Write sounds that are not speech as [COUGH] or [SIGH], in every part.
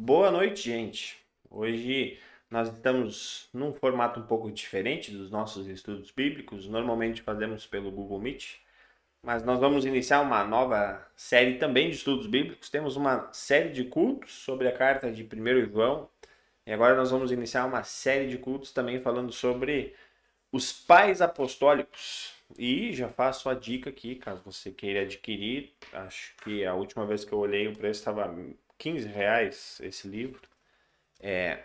Boa noite, gente. Hoje nós estamos num formato um pouco diferente dos nossos estudos bíblicos. Normalmente fazemos pelo Google Meet, mas nós vamos iniciar uma nova série também de estudos bíblicos. Temos uma série de cultos sobre a carta de 1 João. E agora nós vamos iniciar uma série de cultos também falando sobre os pais apostólicos. E já faço a dica aqui, caso você queira adquirir. Acho que a última vez que eu olhei o preço estava 15 reais esse livro. É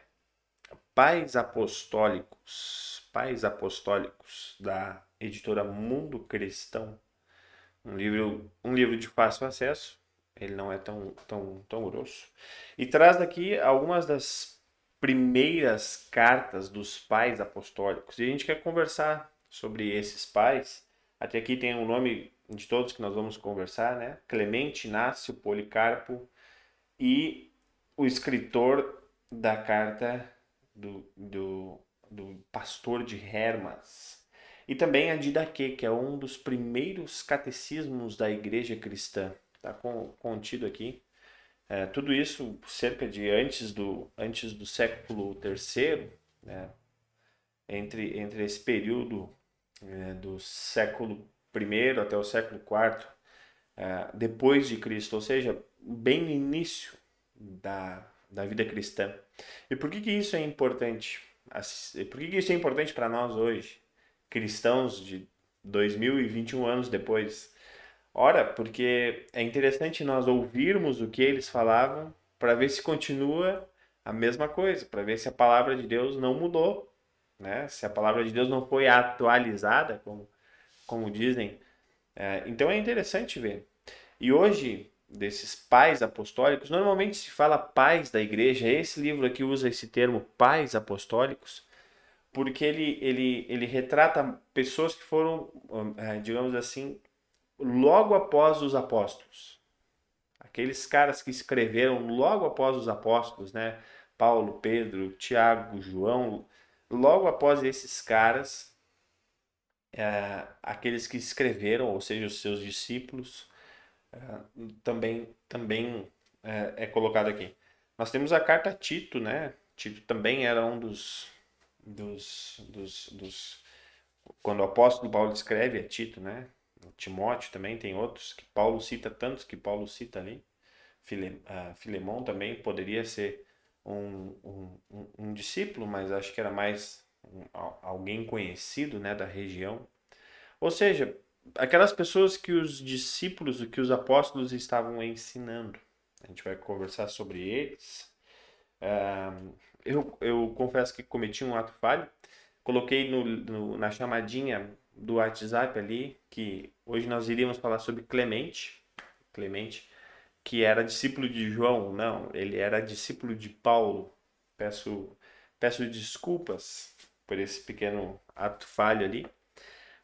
Pais Apostólicos, Pais Apostólicos da editora Mundo Cristão. Um livro, um livro de fácil acesso. Ele não é tão, tão, tão grosso. E traz daqui algumas das primeiras cartas dos pais apostólicos. E a gente quer conversar sobre esses pais. Até aqui tem o nome de todos que nós vamos conversar, né? Clemente, Inácio, Policarpo e o escritor da carta do, do, do pastor de Hermas. E também a Didaquê, que é um dos primeiros catecismos da igreja cristã. Está contido aqui. É, tudo isso cerca de antes do, antes do século III, né? entre, entre esse período é, do século I até o século IV é, depois de Cristo, ou seja, bem no início da, da vida cristã. E por que, que isso é importante? Por que, que isso é importante para nós hoje, cristãos de 2021 anos depois? Ora, porque é interessante nós ouvirmos o que eles falavam para ver se continua a mesma coisa, para ver se a palavra de Deus não mudou, né? se a palavra de Deus não foi atualizada, como, como dizem. É, então é interessante ver. E hoje desses pais apostólicos, normalmente se fala pais da igreja, esse livro aqui usa esse termo pais apostólicos, porque ele, ele, ele retrata pessoas que foram, é, digamos assim, logo após os apóstolos. Aqueles caras que escreveram logo após os apóstolos, né? Paulo, Pedro, Tiago, João, logo após esses caras, é, aqueles que escreveram, ou seja, os seus discípulos, também, também é, é, colocado aqui. Nós temos a carta Tito, né? Tito também era um dos, dos, dos, dos quando o apóstolo Paulo escreve a Tito, né? Timóteo também tem outros que Paulo cita tantos que Paulo cita ali. File, Filemão também poderia ser um, um, um, discípulo, mas acho que era mais alguém conhecido, né, da região. Ou seja, aquelas pessoas que os discípulos, que os apóstolos estavam ensinando. A gente vai conversar sobre eles. Uh, eu, eu confesso que cometi um ato falho. Coloquei no, no, na chamadinha do WhatsApp ali que hoje nós iríamos falar sobre Clemente. Clemente, que era discípulo de João. Não, ele era discípulo de Paulo. Peço, peço desculpas por esse pequeno ato falho ali.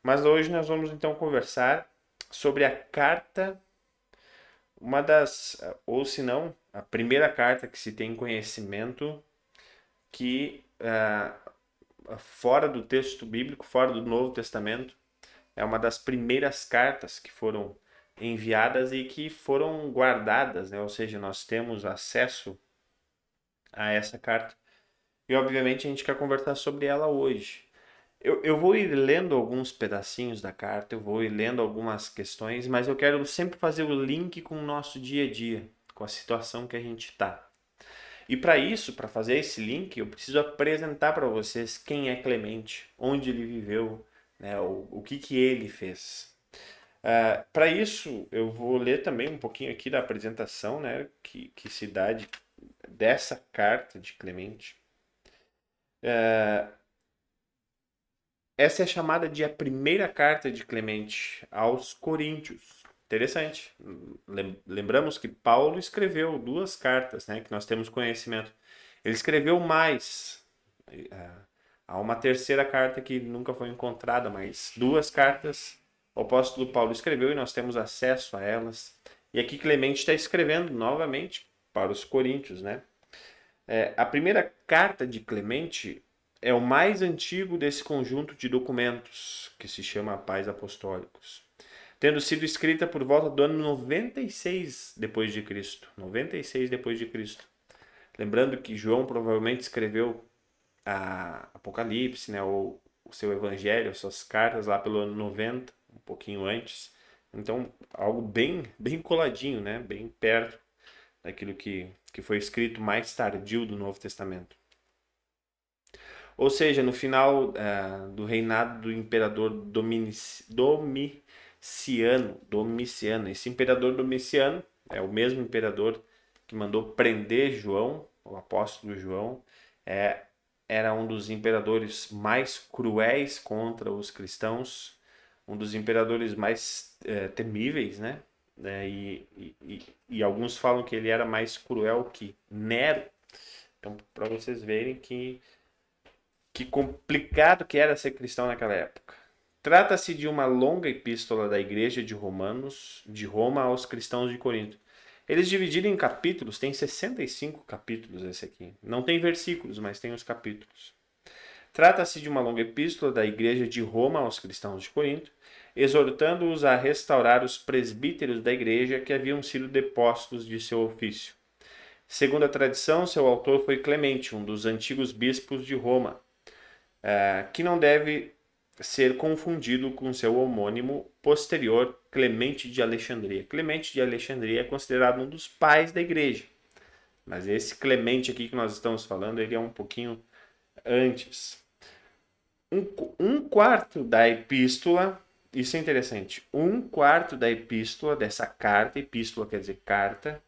Mas hoje nós vamos então conversar sobre a carta, uma das, ou se não, a primeira carta que se tem conhecimento que uh, fora do texto bíblico, fora do Novo Testamento, é uma das primeiras cartas que foram enviadas e que foram guardadas, né? ou seja, nós temos acesso a essa carta. E obviamente a gente quer conversar sobre ela hoje. Eu, eu vou ir lendo alguns pedacinhos da carta, eu vou ir lendo algumas questões, mas eu quero sempre fazer o link com o nosso dia a dia, com a situação que a gente está. E para isso, para fazer esse link, eu preciso apresentar para vocês quem é Clemente, onde ele viveu, né, o, o que, que ele fez. Uh, para isso, eu vou ler também um pouquinho aqui da apresentação né, que, que se dá de, dessa carta de Clemente. Uh, essa é chamada de a primeira carta de Clemente aos Coríntios. Interessante. Lembramos que Paulo escreveu duas cartas, né, que nós temos conhecimento. Ele escreveu mais. É, há uma terceira carta que nunca foi encontrada, mas duas cartas o apóstolo Paulo escreveu e nós temos acesso a elas. E aqui Clemente está escrevendo novamente para os Coríntios, né? É, a primeira carta de Clemente é o mais antigo desse conjunto de documentos, que se chama Pais Apostólicos, tendo sido escrita por volta do ano 96 depois de Cristo, 96 depois de Cristo. Lembrando que João provavelmente escreveu a Apocalipse, né, ou o seu evangelho, as suas cartas lá pelo ano 90, um pouquinho antes. Então, algo bem, bem coladinho, né, bem perto daquilo que, que foi escrito mais tardio do Novo Testamento. Ou seja, no final uh, do reinado do imperador Domiciano, Domiciano, esse imperador Domiciano é o mesmo imperador que mandou prender João, o apóstolo João, é, era um dos imperadores mais cruéis contra os cristãos, um dos imperadores mais é, temíveis, né? É, e, e, e, alguns falam que ele era mais cruel que Nero. Então, para vocês verem que que complicado que era ser cristão naquela época. Trata-se de uma longa epístola da Igreja de Romanos, de Roma aos cristãos de Corinto. Eles dividiram em capítulos, tem 65 capítulos esse aqui. Não tem versículos, mas tem os capítulos. Trata-se de uma longa epístola da Igreja de Roma aos cristãos de Corinto, exortando-os a restaurar os presbíteros da igreja que haviam sido depostos de seu ofício. Segundo a tradição, seu autor foi Clemente, um dos antigos bispos de Roma, é, que não deve ser confundido com seu homônimo posterior, Clemente de Alexandria. Clemente de Alexandria é considerado um dos pais da igreja. Mas esse Clemente aqui que nós estamos falando, ele é um pouquinho antes. Um, um quarto da epístola, isso é interessante, um quarto da epístola, dessa carta, epístola quer dizer carta,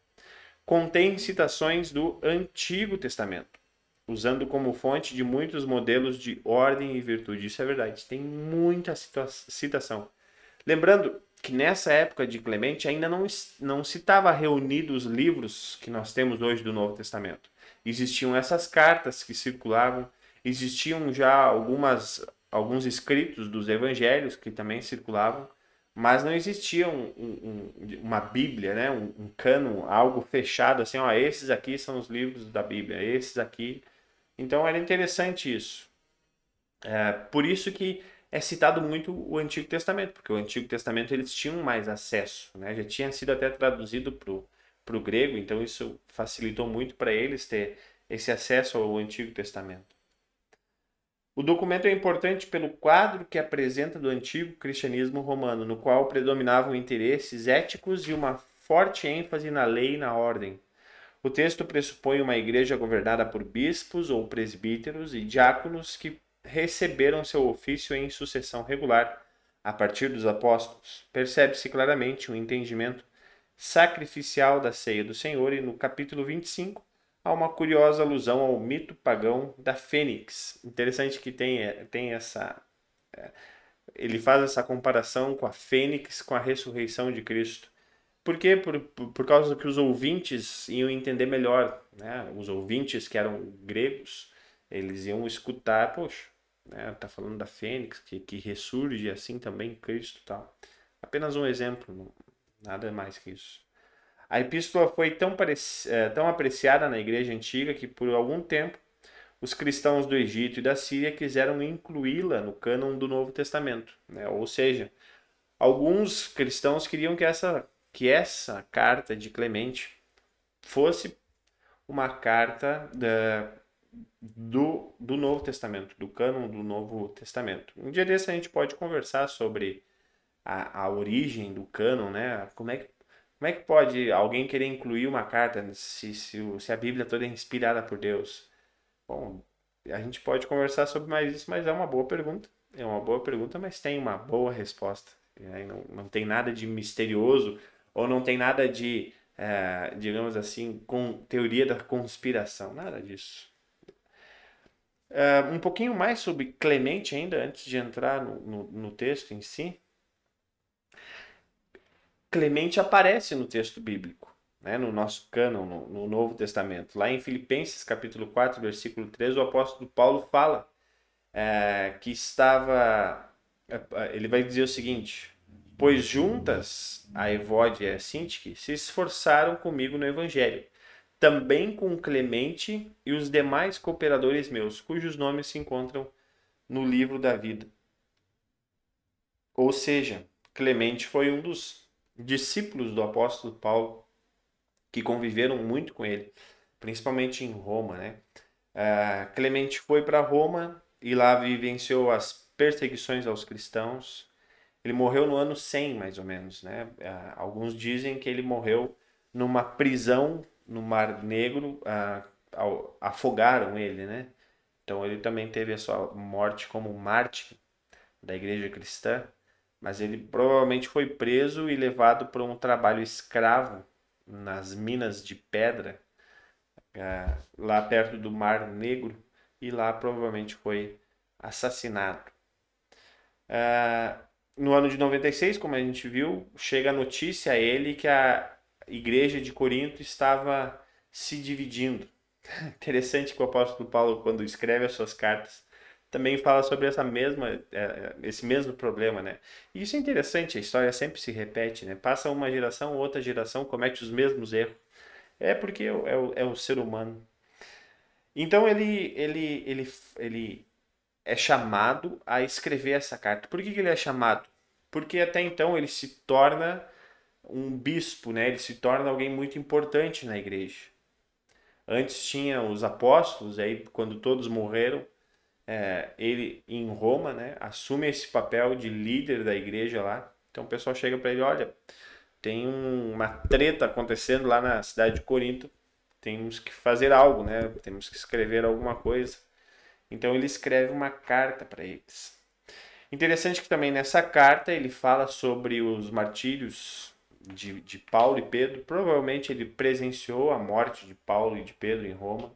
contém citações do Antigo Testamento usando como fonte de muitos modelos de ordem e virtude. Isso é verdade, tem muita citação. Lembrando que nessa época de Clemente ainda não, não se estava reunido os livros que nós temos hoje do Novo Testamento. Existiam essas cartas que circulavam, existiam já algumas, alguns escritos dos evangelhos que também circulavam, mas não existia um, um, uma Bíblia, né? um, um cano, algo fechado assim, ó, esses aqui são os livros da Bíblia, esses aqui então era interessante isso. É, por isso que é citado muito o Antigo Testamento, porque o Antigo Testamento eles tinham mais acesso, né? já tinha sido até traduzido para o grego, então isso facilitou muito para eles ter esse acesso ao Antigo Testamento. O documento é importante pelo quadro que apresenta do antigo cristianismo romano, no qual predominavam interesses éticos e uma forte ênfase na lei e na ordem. O texto pressupõe uma igreja governada por bispos ou presbíteros e diáconos que receberam seu ofício em sucessão regular a partir dos apóstolos. Percebe-se claramente o um entendimento sacrificial da ceia do Senhor e no capítulo 25 há uma curiosa alusão ao mito pagão da fênix. Interessante que tem, tem essa é, ele faz essa comparação com a fênix com a ressurreição de Cristo. Por quê? Por, por causa que os ouvintes iam entender melhor, né? Os ouvintes que eram gregos, eles iam escutar, poxa, né? Tá falando da Fênix, que, que ressurge assim também Cristo tal. Apenas um exemplo, nada mais que isso. A epístola foi tão, é, tão apreciada na igreja antiga que por algum tempo os cristãos do Egito e da Síria quiseram incluí-la no cânon do Novo Testamento. Né? Ou seja, alguns cristãos queriam que essa que essa carta de Clemente fosse uma carta da, do, do Novo Testamento, do cânon do Novo Testamento. Um dia desse a gente pode conversar sobre a, a origem do cânon, né? Como é que como é que pode alguém querer incluir uma carta se, se, se, a Bíblia toda é inspirada por Deus? Bom, a gente pode conversar sobre mais isso, mas é uma boa pergunta. É uma boa pergunta, mas tem uma boa resposta. Não, não tem nada de misterioso ou não tem nada de, é, digamos assim, com teoria da conspiração, nada disso. É, um pouquinho mais sobre Clemente ainda, antes de entrar no, no, no texto em si. Clemente aparece no texto bíblico, né, no nosso cânon, no, no, Novo Testamento. Lá em Filipenses capítulo 4, versículo 3, o apóstolo Paulo fala é, que estava. É, ele vai dizer o seguinte: pois juntas a Evode e a Sintique se esforçaram comigo no Evangelho, também com Clemente e os demais cooperadores meus, cujos nomes se encontram no livro da vida. Ou seja, Clemente foi um dos discípulos do apóstolo Paulo que conviveram muito com ele. principalmente em Roma, né? Uh, Clemente foi para Roma e lá vivenciou as perseguições aos cristãos. Ele morreu no ano 100, mais ou menos, né? Uh, alguns dizem que ele morreu numa prisão no Mar Negro, uh, afogaram ele, né? Então ele também teve a sua morte como mártir da igreja cristã, mas ele provavelmente foi preso e levado para um trabalho escravo nas minas de pedra, uh, lá perto do Mar Negro, e lá provavelmente foi assassinado. Uh, no ano de 96, como a gente viu, chega a notícia a ele que a igreja de Corinto estava se dividindo. [LAUGHS] Interessante que o apóstolo Paulo, quando escreve as suas cartas, também fala sobre essa mesma, é, é, esse mesmo problema, né? E isso é interessante, a história sempre se repete, né? Passa uma geração, outra geração comete os mesmos erros. É porque é o, é o ser humano. Então ele, ele, ele, ele é chamado a escrever essa carta. Por que, que ele é chamado? Porque até então ele se torna um bispo, né? Ele se torna alguém muito importante na igreja. Antes tinha os apóstolos, aí quando todos morreram, é, ele em Roma, né, assume esse papel de líder da igreja lá. Então o pessoal chega para ele, olha, tem um, uma treta acontecendo lá na cidade de Corinto, temos que fazer algo, né? Temos que escrever alguma coisa. Então ele escreve uma carta para eles. Interessante que também nessa carta ele fala sobre os martírios de, de Paulo e Pedro. Provavelmente ele presenciou a morte de Paulo e de Pedro em Roma.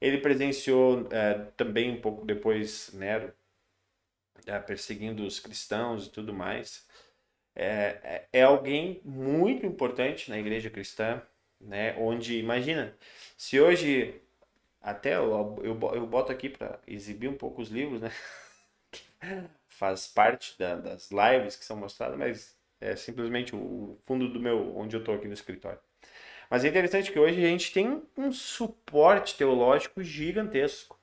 Ele presenciou é, também um pouco depois Nero é, perseguindo os cristãos e tudo mais. É, é, é alguém muito importante na igreja cristã, né? Onde, imagina, se hoje até eu, eu, eu boto aqui para exibir um pouco os livros, né? [LAUGHS] Faz parte da, das lives que são mostradas, mas é simplesmente o fundo do meu, onde eu estou aqui no escritório. Mas é interessante que hoje a gente tem um suporte teológico gigantesco.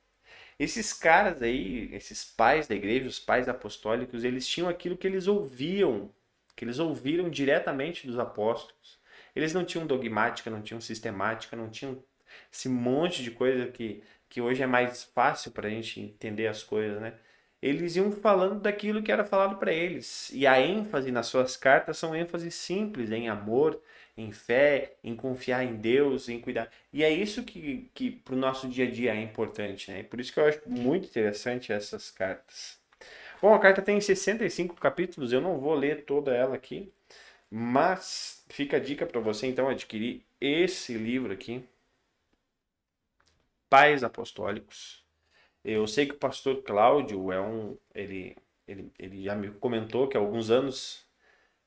Esses caras aí, esses pais da igreja, os pais apostólicos, eles tinham aquilo que eles ouviam, que eles ouviram diretamente dos apóstolos. Eles não tinham dogmática, não tinham sistemática, não tinham esse monte de coisa que, que hoje é mais fácil para a gente entender as coisas, né? eles iam falando daquilo que era falado para eles. E a ênfase nas suas cartas são ênfases simples, em amor, em fé, em confiar em Deus, em cuidar. E é isso que, que para o nosso dia a dia é importante, né? Por isso que eu acho muito interessante essas cartas. Bom, a carta tem 65 capítulos, eu não vou ler toda ela aqui, mas fica a dica para você então adquirir esse livro aqui, Pais Apostólicos eu sei que o pastor Cláudio é um. Ele, ele, ele já me comentou que há alguns anos,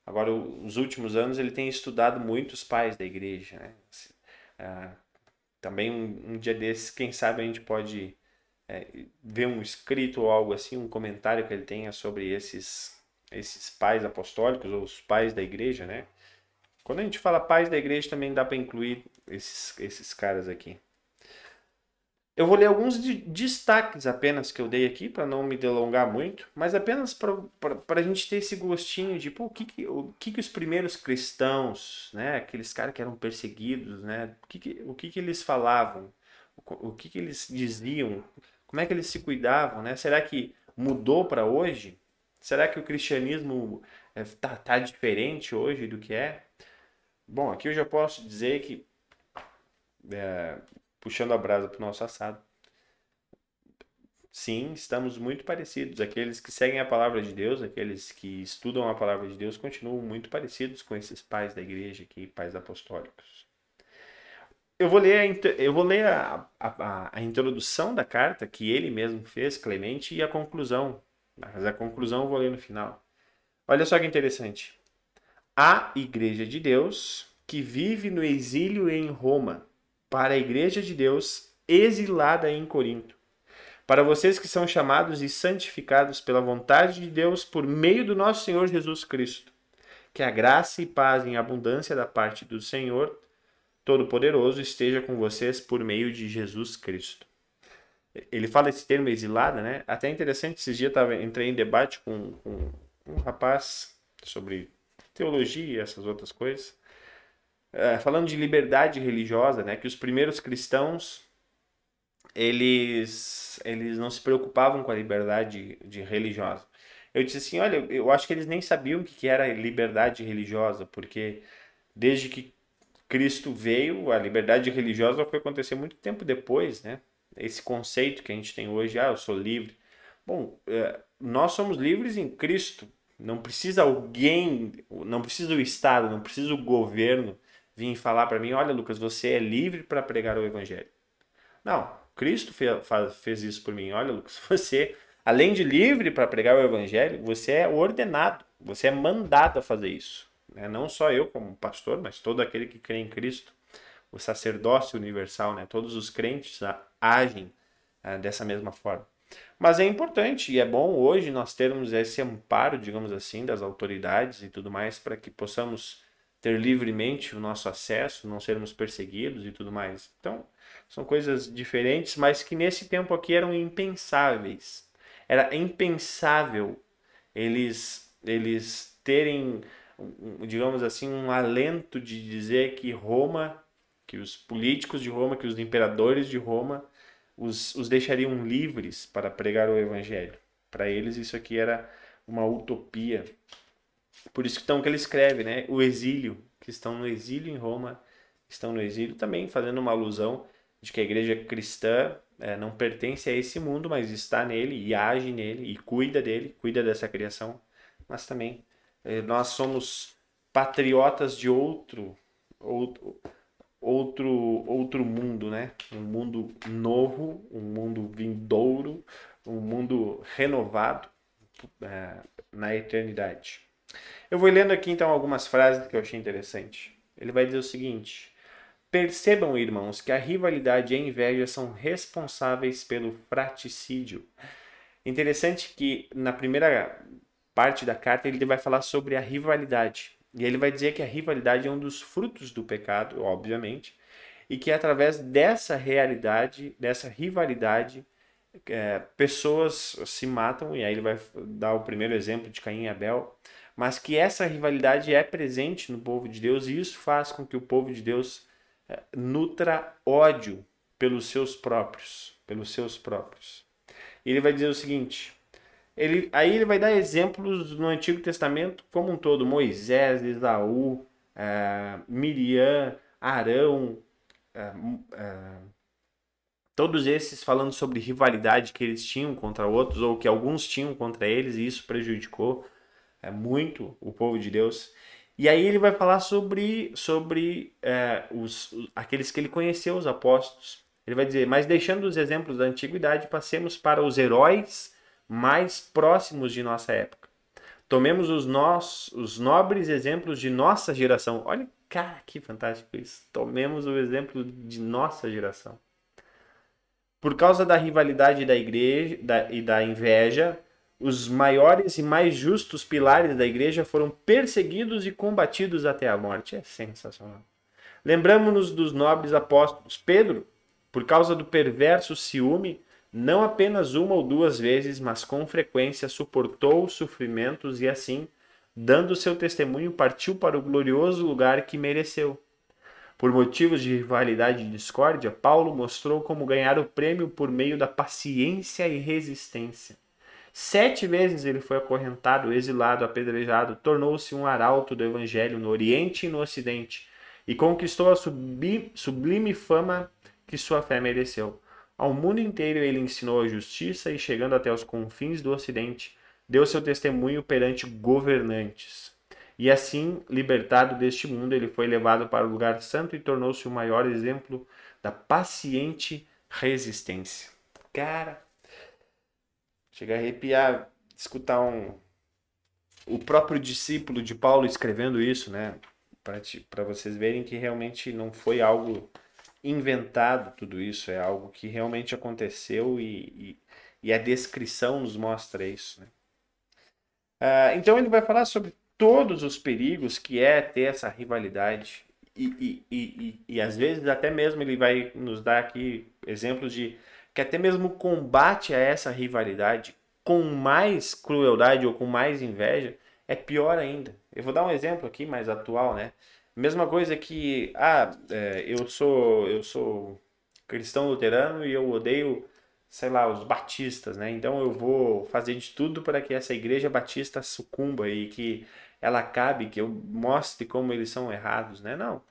agora os últimos anos, ele tem estudado muito os pais da igreja. Né? Ah, também um, um, dia desses, quem sabe a gente pode é, ver um escrito ou algo assim, um comentário que ele tenha sobre esses, esses pais apostólicos ou os pais da igreja, né? Quando a gente fala pais da igreja, também dá para incluir esses, esses caras aqui. Eu vou ler alguns de destaques apenas que eu dei aqui, para não me delongar muito, mas apenas para a gente ter esse gostinho de pô, o, que, que, o que, que os primeiros cristãos, né, aqueles caras que eram perseguidos, né, o que, que, o que, que eles falavam, o, o que, que eles diziam, como é que eles se cuidavam, né? Será que mudou para hoje? Será que o cristianismo está é, tá diferente hoje do que é? Bom, aqui eu já posso dizer que é, puxando a brasa para o nosso assado. Sim, estamos muito parecidos. Aqueles que seguem a palavra de Deus, aqueles que estudam a palavra de Deus, continuam muito parecidos com esses pais da igreja aqui, pais apostólicos. Eu vou ler, a, eu vou ler a, a, a introdução da carta que ele mesmo fez, Clemente, e a conclusão. Mas a conclusão eu vou ler no final. Olha só que interessante. A Igreja de Deus que vive no exílio em Roma para a igreja de Deus exilada em Corinto. Para vocês que são chamados e santificados pela vontade de Deus por meio do nosso Senhor Jesus Cristo. Que a graça e paz em abundância da parte do Senhor Todo-Poderoso esteja com vocês por meio de Jesus Cristo. Ele fala esse termo exilada, né? Até interessante, esses dias eu entrei em debate com, com um rapaz sobre teologia e essas outras coisas. É, falando de liberdade religiosa, né, que os primeiros cristãos eles eles não se preocupavam com a liberdade de religiosa. Eu disse assim, olha, eu acho que eles nem sabiam o que era liberdade religiosa, porque desde que Cristo veio, a liberdade religiosa foi acontecer muito tempo depois, né? Esse conceito que a gente tem hoje, ah, eu sou livre. Bom, é, nós somos livres em Cristo. Não precisa alguém, não precisa o Estado, não precisa o governo vir falar para mim, olha, Lucas, você é livre para pregar o Evangelho. Não, Cristo fez isso por mim. Olha, Lucas, [LAUGHS] você, além de livre para pregar o Evangelho, você é ordenado, você é mandado a fazer isso. Né? Não só eu como pastor, mas todo aquele que crê em Cristo, o sacerdócio universal, né? todos os crentes agem dessa mesma forma. Mas é importante e é bom hoje nós termos esse amparo, digamos assim, das autoridades e tudo mais, para que possamos ter livremente o nosso acesso, não sermos perseguidos e tudo mais. Então, são coisas diferentes, mas que nesse tempo aqui eram impensáveis. Era impensável eles, eles terem digamos assim, um alento de dizer que Roma, que os políticos de Roma, que os imperadores de Roma os, os deixariam livres para pregar o evangelho. Para eles isso aqui era uma utopia. Por isso que então que ele escreve, né, o exílio, que estão no exílio em Roma, estão no exílio também fazendo uma alusão de que a igreja cristã é, não pertence a esse mundo, mas está nele e age nele e cuida dele, cuida dessa criação, mas também é, nós somos patriotas de outro, outro, outro, outro mundo, né? Um mundo novo, um mundo vindouro, um mundo renovado é, na eternidade. Eu vou lendo aqui então algumas frases que eu achei interessante. Ele vai dizer o seguinte: Percebam, irmãos, que a rivalidade e a inveja são responsáveis pelo fraticídio. Interessante que na primeira parte da carta ele vai falar sobre a rivalidade. E ele vai dizer que a rivalidade é um dos frutos do pecado, obviamente, e que através dessa realidade, dessa rivalidade, é, pessoas se matam, e aí ele vai dar o primeiro exemplo de Caim e Abel, mas que essa rivalidade é presente no povo de Deus e isso faz com que o povo de Deus é, nutra ódio pelos seus próprios, pelos seus próprios. Ele vai dizer o seguinte: ele, aí ele vai dar exemplos no Antigo Testamento como um todo: Moisés, Esaú, é, Miriam, Arão, é, todos esses falando sobre rivalidade que eles tinham contra outros ou que alguns tinham contra eles e isso prejudicou é, muito o povo de Deus. E aí ele vai falar sobre, sobre é, os, aqueles que ele conheceu, os apóstolos. Ele vai dizer, mas deixando os exemplos da antiguidade, passemos para os heróis mais próximos de nossa época. Tomemos os, nós, os nobres exemplos de nossa geração. Olha, cara, que fantástico isso. Tomemos o exemplo de nossa geração. Por causa da rivalidade da igreja da, e da inveja, os maiores e mais justos pilares da igreja foram perseguidos e combatidos até a morte. É sensacional. Lembramos-nos dos nobres apóstolos. Pedro, por causa do perverso ciúme, não apenas uma ou duas vezes, mas com frequência suportou os sofrimentos e assim, dando seu testemunho, partiu para o glorioso lugar que mereceu. Por motivos de rivalidade e discórdia, Paulo mostrou como ganhar o prêmio por meio da paciência e resistência. Sete vezes ele foi acorrentado, exilado, apedrejado, tornou-se um arauto do evangelho no Oriente e no Ocidente, e conquistou a sublime fama que sua fé mereceu. Ao mundo inteiro ele ensinou a justiça e, chegando até os confins do Ocidente, deu seu testemunho perante governantes. E assim, libertado deste mundo, ele foi levado para o lugar santo e tornou-se o maior exemplo da paciente resistência. Cara, chega a arrepiar escutar um o próprio discípulo de Paulo escrevendo isso, né? Para vocês verem que realmente não foi algo inventado tudo isso, é algo que realmente aconteceu e, e, e a descrição nos mostra isso. Né? Uh, então ele vai falar sobre todos os perigos que é ter essa rivalidade e, e, e, e, às vezes até mesmo ele vai nos dar aqui exemplos de que até mesmo combate a essa rivalidade com mais crueldade ou com mais inveja é pior ainda. Eu vou dar um exemplo aqui mais atual, né? Mesma coisa que, ah, é, eu sou eu sou cristão luterano e eu odeio, sei lá, os batistas, né? Então eu vou fazer de tudo para que essa igreja batista sucumba e que ela acabe, que eu mostre como eles são errados, né? Não.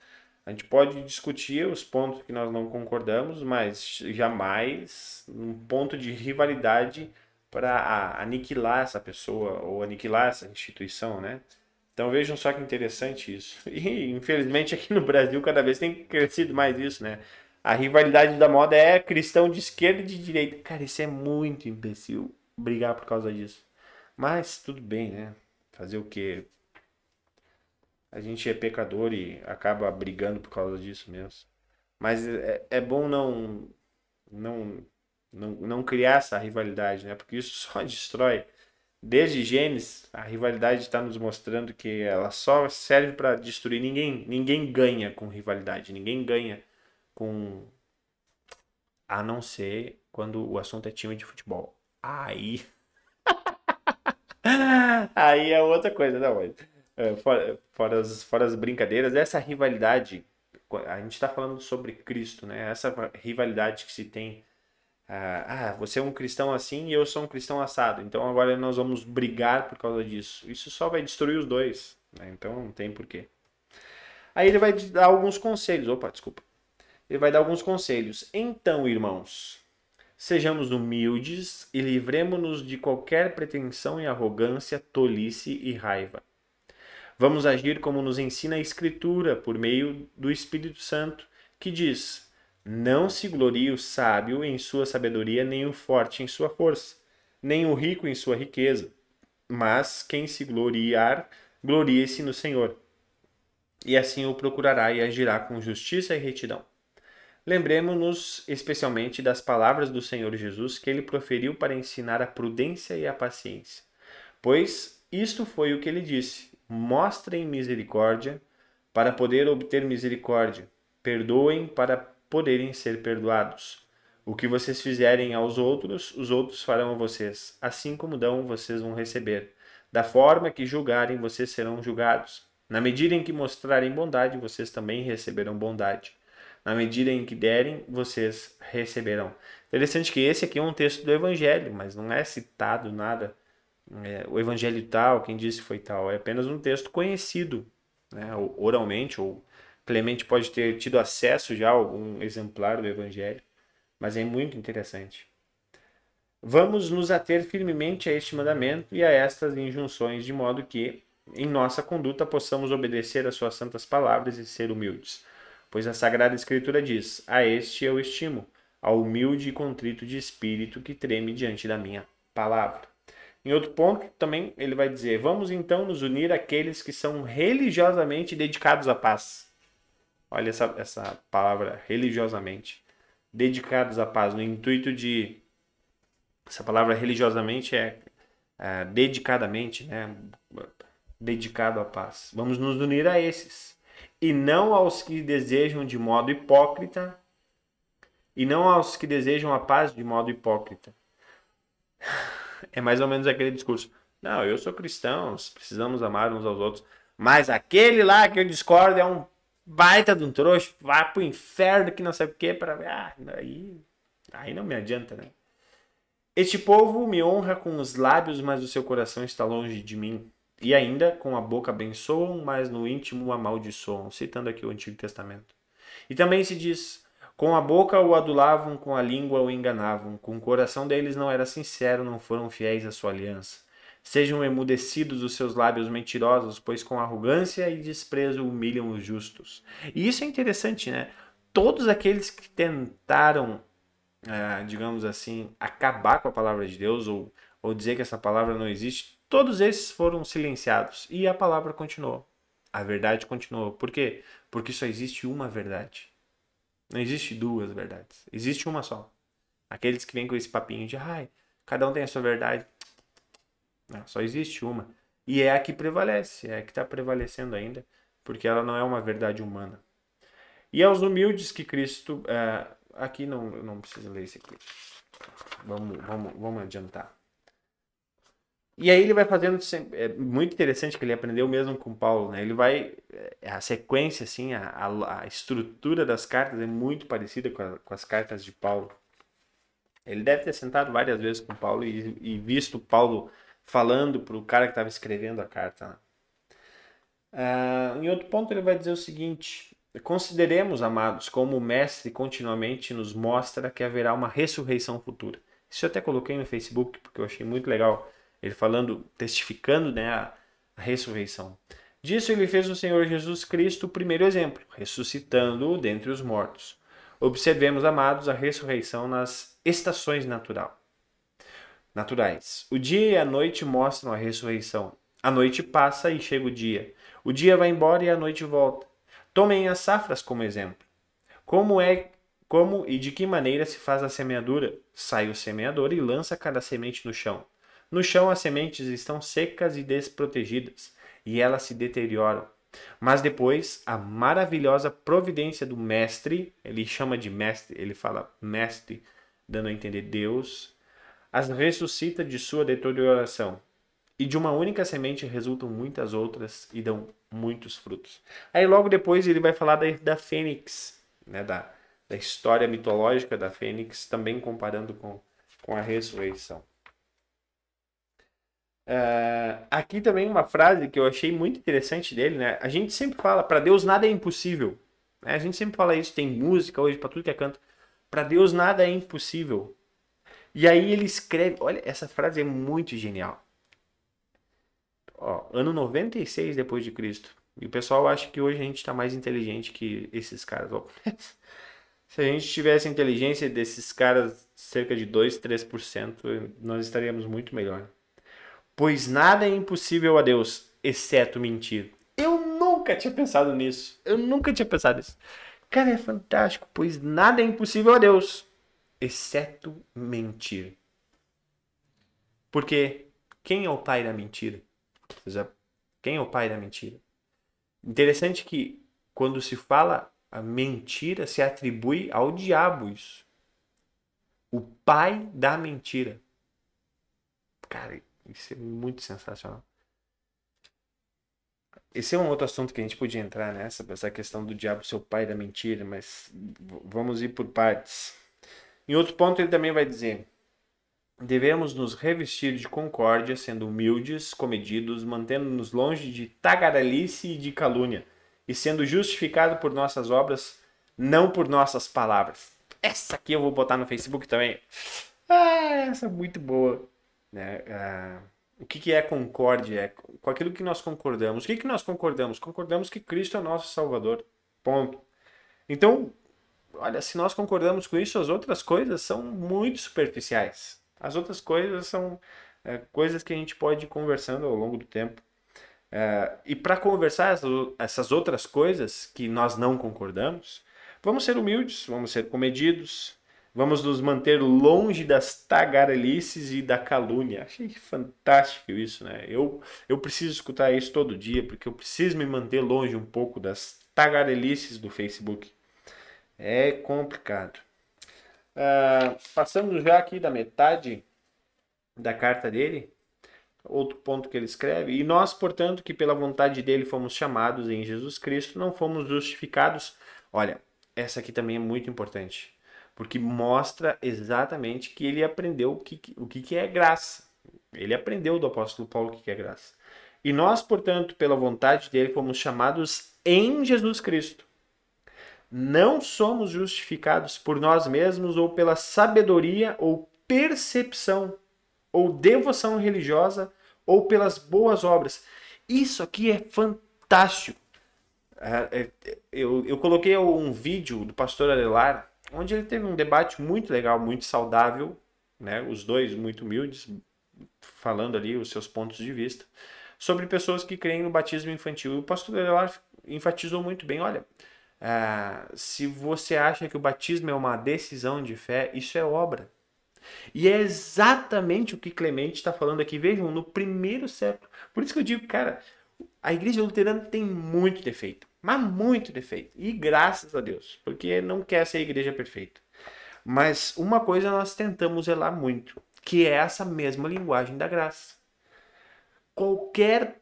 A gente pode discutir os pontos que nós não concordamos, mas jamais um ponto de rivalidade para aniquilar essa pessoa ou aniquilar essa instituição, né? Então vejam só que interessante isso. [LAUGHS] E infelizmente aqui no Brasil cada vez tem crescido mais isso, né? A rivalidade da moda é cristão de esquerda e de direita. Cara, isso é muito imbecil brigar por causa disso. Mas tudo bem, né? Fazer o quê? A gente é pecador e acaba brigando por causa disso mesmo. Mas é, é bom não, não, não, não criar essa rivalidade, né? Porque isso [LAUGHS] só destrói. Desde Gênesis, a rivalidade está nos mostrando que ela só serve para destruir. Ninguém, ninguém ganha com rivalidade, ninguém ganha com. A não ser quando o assunto é time de futebol. Aí. [LAUGHS] Aí é outra coisa, não, mas é, fora, fora, as, fora as brincadeiras, essa rivalidade, a gente está falando sobre Cristo, né? Essa rivalidade que se tem. Ah, ah, você é um cristão assim e eu sou um cristão assado. Então agora nós vamos brigar por causa disso. Isso só vai destruir os dois. Né? Então não tem porquê. Aí ele vai dar alguns conselhos. Opa, desculpa. Ele vai dar alguns conselhos. Então, irmãos, sejamos humildes e livremos-nos de qualquer pretensão e arrogância, tolice e raiva Vamos agir como nos ensina a Escritura, por meio do Espírito Santo, que diz: Não se glorie o sábio em sua sabedoria, nem o forte em sua força, nem o rico em sua riqueza. Mas quem se gloriar, glorie-se no Senhor. E assim o procurará e agirá com justiça e retidão. Lembremos-nos especialmente das palavras do Senhor Jesus que ele proferiu para ensinar a prudência e a paciência. Pois isto foi o que ele disse: mostrem misericórdia para poder obter misericórdia, perdoem para poderem ser perdoados. O que vocês fizerem aos outros, os outros farão a vocês. Assim como dão, vocês vão receber. Da forma que julgarem, vocês serão julgados. Na medida em que mostrarem bondade, vocês também receberão bondade. Na medida em que derem, vocês receberão. Interessante que esse aqui é um texto do Evangelho, mas não é citado nada é, o evangelho tal, quem disse foi tal. É apenas um texto conhecido, né, oralmente, ou Clemente pode ter tido acesso já a algum exemplar do evangelho, mas é muito interessante. Vamos nos ater firmemente a este mandamento e a estas injunções, de modo que, em nossa conduta, possamos obedecer às suas santas palavras e ser humildes. Pois a Sagrada Escritura diz: A este eu estimo, ao humilde e contrito de espírito que treme diante da minha palavra. Em outro ponto, também ele vai dizer: Vamos então nos unir àqueles que são religiosamente dedicados à paz. Olha essa, essa palavra, religiosamente. Dedicados à paz, no intuito de. Essa palavra religiosamente é, é dedicadamente, né? Dedicado à paz. Vamos nos unir a esses. E não aos que desejam de modo hipócrita. E não aos que desejam a paz de modo hipócrita é mais ou menos aquele discurso. Não, eu sou cristão, precisamos amar uns aos outros. Mas aquele lá que eu discordo é um baita de um trouxa, vai pro inferno que não sabe o que para ah, aí, aí não me adianta, né? Este povo me honra com os lábios, mas o seu coração está longe de mim. E ainda com a boca abençoam, mas no íntimo amaldiçoam. Citando aqui o Antigo Testamento. E também se diz: com a boca o adulavam, com a língua o enganavam, com o coração deles não era sincero, não foram fiéis à sua aliança. Sejam emudecidos os seus lábios mentirosos, pois com arrogância e desprezo humilham os justos. E isso é interessante, né? Todos aqueles que tentaram, é, digamos assim, acabar com a palavra de Deus ou, ou dizer que essa palavra não existe, todos esses foram silenciados e a palavra continuou. A verdade continuou. Por quê? Porque só existe uma verdade. Não existe duas verdades. Existe uma só. Aqueles que vêm com esse papinho de, ai, cada um tem a sua verdade. Não, só existe uma. E é a que prevalece, é a que está prevalecendo ainda, porque ela não é uma verdade humana. E aos humildes que Cristo. É, aqui não, não precisa ler esse aqui. Vamos, vamos, vamos adiantar. E aí ele vai fazendo é muito interessante que ele aprendeu mesmo com Paulo, né? Ele vai é, a sequência assim, a, a, a estrutura das cartas é muito parecida com, a, com, as cartas de Paulo. Ele deve ter sentado várias vezes com Paulo e, e visto Paulo falando para o cara que estava escrevendo a carta. Né? Uh, em outro ponto, ele vai dizer o seguinte: Consideremos, amados, como o Mestre continuamente nos mostra que haverá uma ressurreição futura. Isso eu até coloquei no Facebook, porque eu achei muito legal ele falando, testificando né, a, a ressurreição. Disso ele fez o Senhor Jesus Cristo o primeiro exemplo, ressuscitando-o dentre os mortos. Observemos, amados, a ressurreição nas estações natural, naturais. O dia e a noite mostram a ressurreição. A noite passa e chega o dia. O dia vai embora e a noite volta. Tomem as safras como exemplo. Como é como e de que maneira se faz a semeadura? Sai o semeador e lança cada semente no chão. No chão as sementes estão secas e desprotegidas, e elas se deterioram. Mas depois, a maravilhosa providência do mestre, ele chama de mestre, ele fala mestre, dando a entender Deus, as ressuscita de sua deterioração e de uma única semente resultam muitas outras e dão muitos frutos. Aí logo depois ele vai falar da, da fênix, né, da, da história mitológica da fênix, também comparando com, com a ressurreição. Uh, aqui também uma frase que eu achei muito interessante dele, né? A gente sempre fala, para Deus nada é impossível. Né? A gente sempre fala isso, tem música hoje para tudo que é canto. Para Deus nada é impossível. E aí ele escreve, olha, essa frase é muito genial ó, ano 96 depois de Cristo. E o pessoal acha que hoje a gente está mais inteligente que esses caras. [LAUGHS] Se a gente tivesse a inteligência desses caras, cerca de 2, 3%, nós estaríamos muito melhor. Pois nada é impossível a Deus, exceto mentir. Eu nunca tinha pensado nisso. Eu nunca tinha pensado nisso. Cara, é fantástico, pois nada é impossível a Deus, exceto mentir. Porque quem é o pai da mentira? quem é o pai da mentira? Interessante que quando se fala a mentira, se atribui ao diabo isso. O pai da mentira. Cara, isso é muito sensacional. Esse é um outro assunto que a gente podia entrar nessa, essa questão do diabo ser o pai da mentira, mas vamos ir por partes. Em outro ponto, ele também vai dizer: Devemos nos revestir de concórdia, sendo humildes, comedidos, mantendo-nos longe de tagarelice e de calúnia, e sendo justificado por nossas obras, não por nossas palavras. Essa aqui eu vou botar no Facebook também. Ah, essa é muito boa. Né? Ah, o que, que é concórdia? É com aquilo que nós concordamos. O que, que nós concordamos? Concordamos que Cristo é nosso Salvador. Ponto. Então, olha, se nós concordamos com isso, as outras coisas são muito superficiais. As outras coisas são é, coisas que a gente pode ir conversando ao longo do tempo. É, e para conversar essas outras coisas que nós não concordamos, vamos ser humildes, vamos ser comedidos, vamos nos manter longe das tagarelices e da calúnia. Achei fantástico isso, né? Eu, eu preciso escutar isso todo dia, porque eu preciso me manter longe um pouco das tagarelices do Facebook. É complicado. Uh, passando já aqui da metade da carta dele, outro ponto que ele escreve, e nós, portanto, que pela vontade dele fomos chamados em Jesus Cristo, não fomos justificados. Olha, essa aqui também é muito importante, porque mostra exatamente que ele aprendeu o que, o que é graça. Ele aprendeu do apóstolo Paulo o que é graça. E nós, portanto, pela vontade dele, fomos chamados em Jesus Cristo não somos justificados por nós mesmos ou pela sabedoria ou percepção ou devoção religiosa ou pelas boas obras. Isso aqui é fantástico. É, é, eu, eu coloquei um vídeo do pastor Arelar, onde ele teve um debate muito legal, muito saudável, né? os dois muito humildes, falando ali os seus pontos de vista, sobre pessoas que creem no batismo infantil. E o pastor Arelar enfatizou muito bem: olha, ah, se você acha que o batismo é uma decisão de fé, isso é obra. E é exatamente o que Clemente está falando aqui. Vejam, no primeiro século. Por isso que eu digo, cara, a igreja luterana tem muito defeito. Mas muito defeito. E graças a Deus. Porque não quer ser a igreja perfeita. Mas uma coisa nós tentamos zelar muito. Que é essa mesma linguagem da graça. qualquer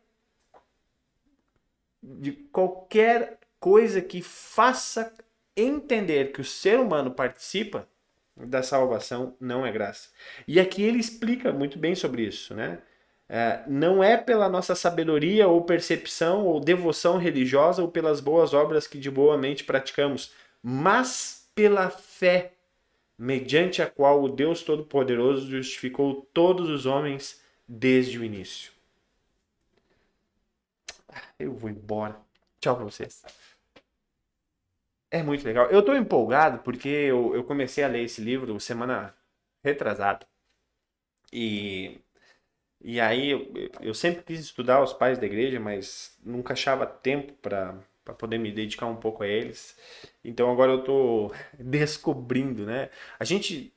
de qualquer coisa que faça entender que o ser humano participa da salvação não é graça. E aqui ele explica muito bem sobre isso, né? É, não é pela nossa sabedoria ou percepção ou devoção religiosa ou pelas boas obras que de boa mente praticamos, mas pela fé, mediante a qual o Deus Todo-Poderoso justificou todos os homens desde o início. Eu vou embora. Tchau pra vocês. É muito legal. Eu tô empolgado porque eu, eu comecei a ler esse livro semana retrasada. E, e aí eu, eu sempre quis estudar os pais da igreja, mas nunca achava tempo para poder me dedicar um pouco a eles. Então agora eu tô [LAUGHS] descobrindo, né? A gente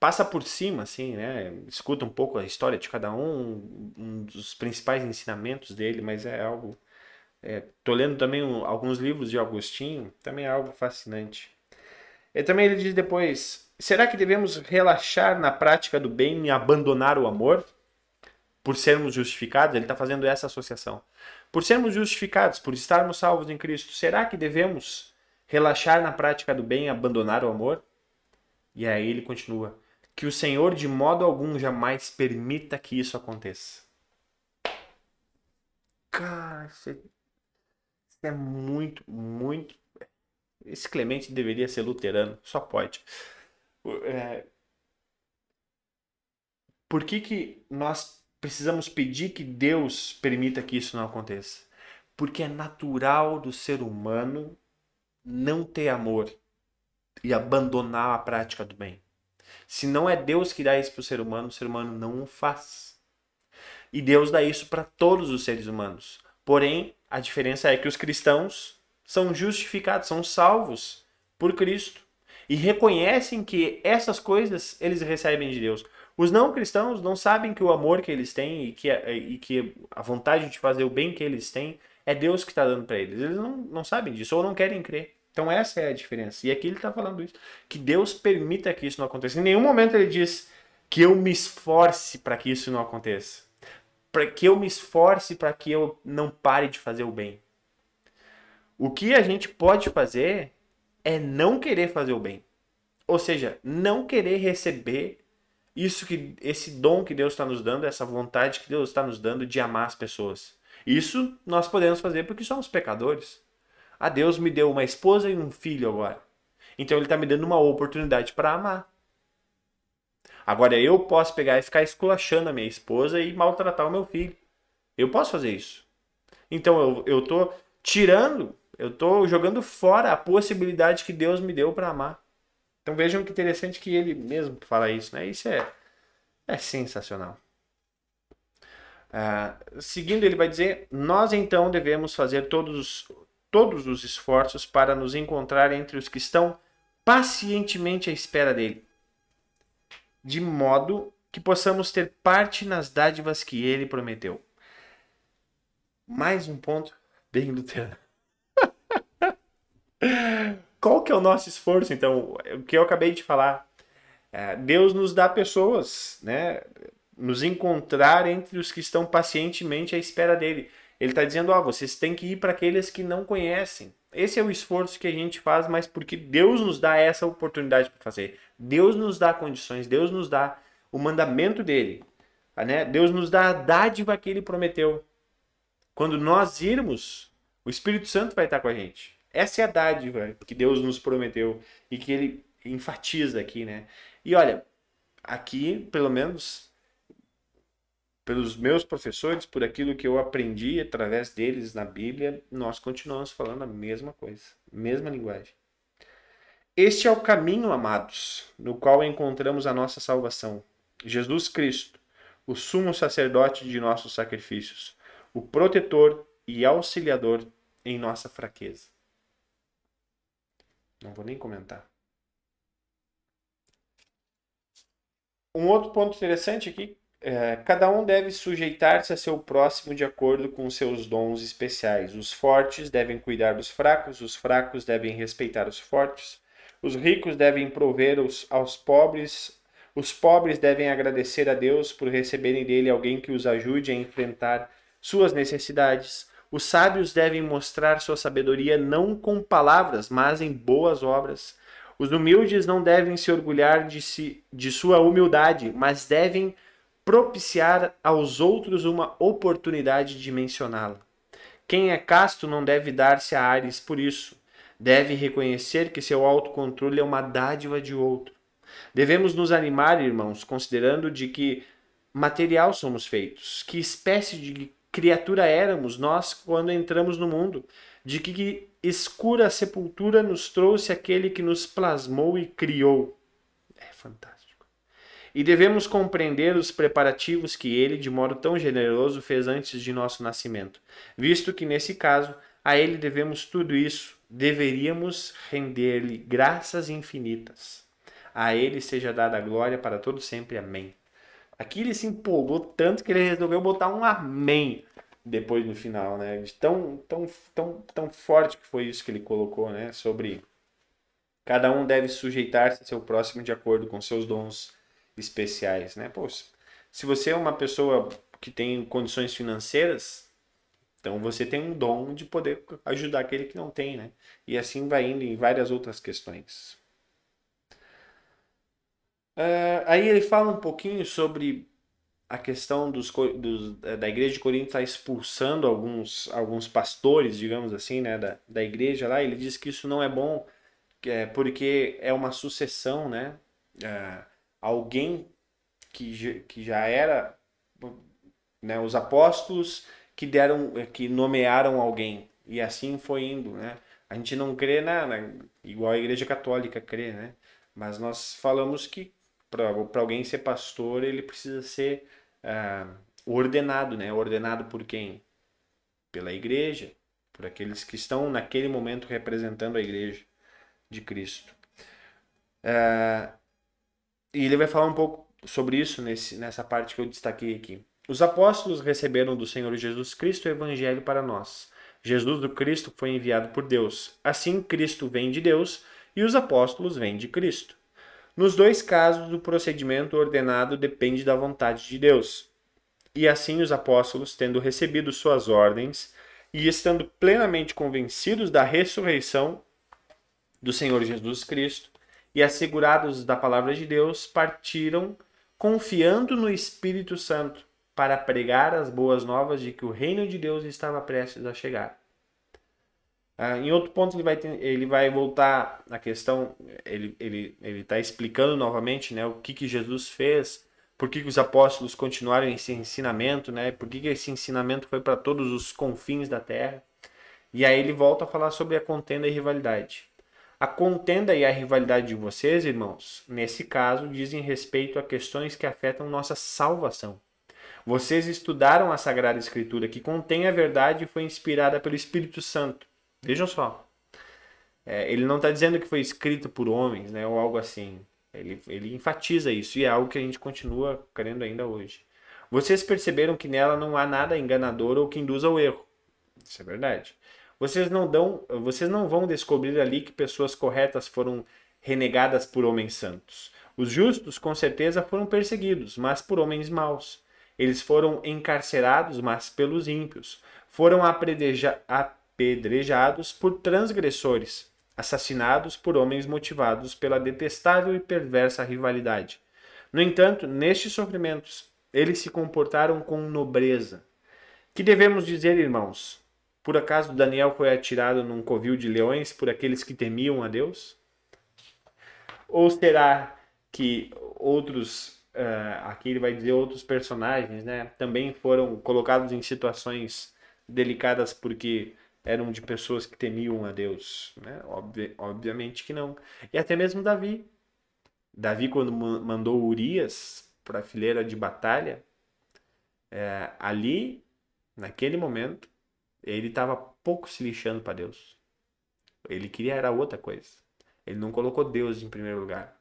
passa por cima, assim, né? Escuta um pouco a história de cada um, um dos principais ensinamentos dele, mas é algo é, tô lendo também um, alguns livros de Agostinho, também é algo fascinante. E também ele diz depois: será que devemos relaxar na prática do bem e abandonar o amor? Por sermos justificados, ele está fazendo essa associação. Por sermos justificados, por estarmos salvos em Cristo, será que devemos relaxar na prática do bem e abandonar o amor? E aí ele continua: que o Senhor de modo algum jamais permita que isso aconteça. Cara, você é muito, muito. Esse Clemente deveria ser luterano, só pode. É... Por que, que nós precisamos pedir que Deus permita que isso não aconteça? Porque é natural do ser humano não ter amor e abandonar a prática do bem. Se não é Deus que dá isso para o ser humano, o ser humano não o faz. E Deus dá isso para todos os seres humanos. Porém, a diferença é que os cristãos são justificados, são salvos por Cristo e reconhecem que essas coisas eles recebem de Deus. Os não cristãos não sabem que o amor que eles têm e que, e que a vontade de fazer o bem que eles têm é Deus que está dando para eles. Eles não, não sabem disso ou não querem crer. Então essa é a diferença. E aqui ele está falando isso. Que Deus permita que isso não aconteça. Em nenhum momento ele diz que eu me esforce para que isso não aconteça para que eu me esforce para que eu não pare de fazer o bem. O que a gente pode fazer é não querer fazer o bem. Ou seja, não querer receber isso que esse dom que Deus está nos dando, essa vontade que Deus está nos dando de amar as pessoas. Isso nós podemos fazer porque somos pecadores. A ah, Deus me deu uma esposa e um filho agora. Então ele está me dando uma oportunidade para amar. Agora eu posso pegar e ficar esculachando a minha esposa e maltratar o meu filho. Eu posso fazer isso. Então eu, tô tirando, eu tô jogando fora a possibilidade que Deus me deu para amar. Então vejam que interessante que ele mesmo fala isso, né? Isso é, é sensacional. Uh, seguindo, ele vai dizer: Nós então devemos fazer todos, todos os esforços para nos encontrar entre os que estão pacientemente à espera dele de modo que possamos ter parte nas dádivas que ele prometeu. Mais um ponto bem luterano. [LAUGHS] Qual que é o nosso esforço, então? O que eu acabei de falar. É, Deus nos dá pessoas, né? Nos encontrar entre os que estão pacientemente à espera dele. Ele está dizendo, ó, oh, vocês têm que ir para aqueles que não conhecem. Esse é o esforço que a gente faz, mas porque Deus nos dá essa oportunidade para fazer. Deus nos dá condições, Deus nos dá o mandamento dele. Né? Deus nos dá a dádiva que ele prometeu. Quando nós irmos, o Espírito Santo vai estar com a gente. Essa é a dádiva que Deus nos prometeu e que ele enfatiza aqui, né? E olha, aqui, pelo menos pelos meus professores, por aquilo que eu aprendi através deles na Bíblia, nós continuamos falando a mesma coisa, mesma linguagem. Este é o caminho, amados, no qual encontramos a nossa salvação. Jesus Cristo, o sumo sacerdote de nossos sacrifícios, o protetor e auxiliador em nossa fraqueza. Não vou nem comentar. Um outro ponto interessante aqui é, cada um deve sujeitar-se a seu próximo de acordo com seus dons especiais. Os fortes devem cuidar dos fracos, os fracos devem respeitar os fortes, os ricos devem prover os, aos pobres, Os pobres devem agradecer a Deus por receberem dele alguém que os ajude a enfrentar suas necessidades. Os sábios devem mostrar sua sabedoria não com palavras, mas em boas obras. Os humildes não devem se orgulhar de, si, de sua humildade, mas devem propiciar aos outros uma oportunidade de mencioná-la. Quem é casto não deve dar-se a ares por isso. Deve reconhecer que seu autocontrole é uma dádiva de outro. Devemos nos animar, irmãos, considerando de que material somos feitos, que espécie de criatura éramos nós quando entramos no mundo, de que escura sepultura nos trouxe aquele que nos plasmou e criou. É fantástico. E devemos compreender os preparativos que ele, de modo tão generoso, fez antes de nosso nascimento, visto que, nesse caso, a ele devemos tudo isso, deveríamos render-lhe graças infinitas. A ele seja dada a glória para todo sempre. Amém. Aqui ele se empolgou tanto que ele resolveu botar um amém depois no final, né? De tão, tão, tão, tão forte que foi isso que ele colocou, né? Sobre cada um deve sujeitar-se a seu próximo de acordo com seus dons especiais, né? Pô, se você é uma pessoa que tem condições financeiras, então você tem um dom de poder ajudar aquele que não tem, né? E assim vai indo em várias outras questões. Uh, aí ele fala um pouquinho sobre a questão dos, dos, é, da igreja de Corinto estar tá expulsando alguns, alguns pastores, digamos assim, né, da, da igreja lá. Ele diz que isso não é bom, é, porque é uma sucessão, né? É, alguém que, que já era, né, os apóstolos que deram, que nomearam alguém e assim foi indo, né? A gente não crê na, na igual a igreja católica crê, né? Mas nós falamos que para alguém ser pastor, ele precisa ser uh, ordenado, né? Ordenado por quem? Pela igreja, por aqueles que estão naquele momento representando a igreja de Cristo. Uh, e ele vai falar um pouco sobre isso nesse, nessa parte que eu destaquei aqui. Os apóstolos receberam do Senhor Jesus Cristo o evangelho para nós. Jesus do Cristo foi enviado por Deus. Assim, Cristo vem de Deus e os apóstolos vêm de Cristo. Nos dois casos, o procedimento ordenado depende da vontade de Deus. E assim os apóstolos, tendo recebido suas ordens e estando plenamente convencidos da ressurreição do Senhor Jesus Cristo e assegurados da palavra de Deus, partiram confiando no Espírito Santo para pregar as boas novas de que o reino de Deus estava prestes a chegar. Ah, em outro ponto ele vai, ter, ele vai voltar à questão, ele ele ele está explicando novamente, né, o que que Jesus fez, por que, que os apóstolos continuaram esse ensinamento, né, por que, que esse ensinamento foi para todos os confins da terra. E aí ele volta a falar sobre a contenda e rivalidade. A contenda e a rivalidade de vocês, irmãos, nesse caso, dizem respeito a questões que afetam nossa salvação. Vocês estudaram a Sagrada Escritura, que contém a verdade e foi inspirada pelo Espírito Santo Vejam só. É, ele não está dizendo que foi escrito por homens, né, ou algo assim. Ele, ele enfatiza isso e é algo que a gente continua crendo ainda hoje. Vocês perceberam que nela não há nada enganador ou que induz ao erro. Isso é verdade. Vocês não dão, vocês não vão descobrir ali que pessoas corretas foram renegadas por homens santos. Os justos, com certeza, foram perseguidos, mas por homens maus. Eles foram encarcerados, mas pelos ímpios. Foram apedreja, apedrejados por transgressores, assassinados por homens motivados pela detestável e perversa rivalidade. No entanto, nestes sofrimentos, eles se comportaram com nobreza. Que devemos dizer, irmãos? Por acaso Daniel foi atirado num covil de leões por aqueles que temiam a Deus? Ou será que outros, uh, aqui ele vai dizer outros personagens, né, também foram colocados em situações delicadas porque eram de pessoas que temiam a Deus? Né? Obvi obviamente que não. E até mesmo Davi. Davi, quando mandou Urias para a fileira de batalha, é, ali, naquele momento, ele estava pouco se lixando para Deus. Ele queria era outra coisa. Ele não colocou Deus em primeiro lugar.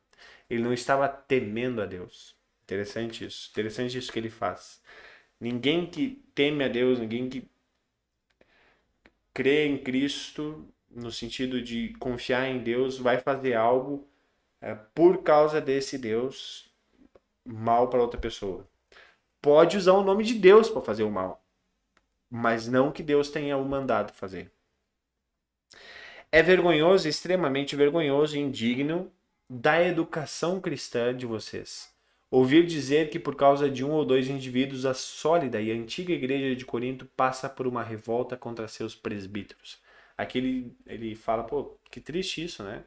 Ele não estava temendo a Deus. Interessante isso. Interessante isso que ele faz. Ninguém que teme a Deus, ninguém que crer em Cristo, no sentido de confiar em Deus, vai fazer algo é, por causa desse Deus, mal para outra pessoa. Pode usar o nome de Deus para fazer o mal, mas não que Deus tenha o mandado fazer. É vergonhoso, extremamente vergonhoso e indigno da educação cristã de vocês. Ouvir dizer que por causa de um ou dois indivíduos a sólida e antiga igreja de Corinto passa por uma revolta contra seus presbíteros. Aqui ele, ele fala, pô, que triste isso, né?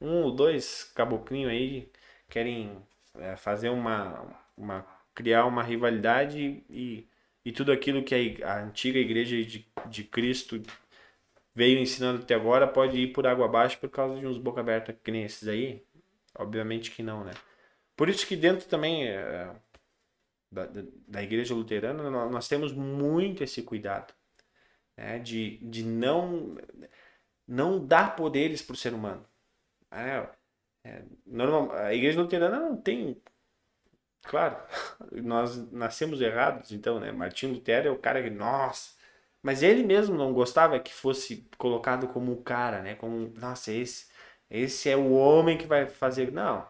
Um ou dois caboclinhos aí querem é, fazer uma, uma. criar uma rivalidade e, e tudo aquilo que a, a antiga igreja de, de Cristo veio ensinando até agora pode ir por água abaixo por causa de uns boca aberta que nem esses aí? Obviamente que não, né? Por isso que dentro também é, da, da igreja luterana nós temos muito esse cuidado né? de, de não, não dar poderes para o ser humano. É, é, normal, a igreja luterana não tem. Claro, [LAUGHS] nós nascemos errados, então, né? Martinho Lutero é o cara que, nossa, mas ele mesmo não gostava que fosse colocado como o cara, né? Como, nossa, esse, esse é o homem que vai fazer. Não,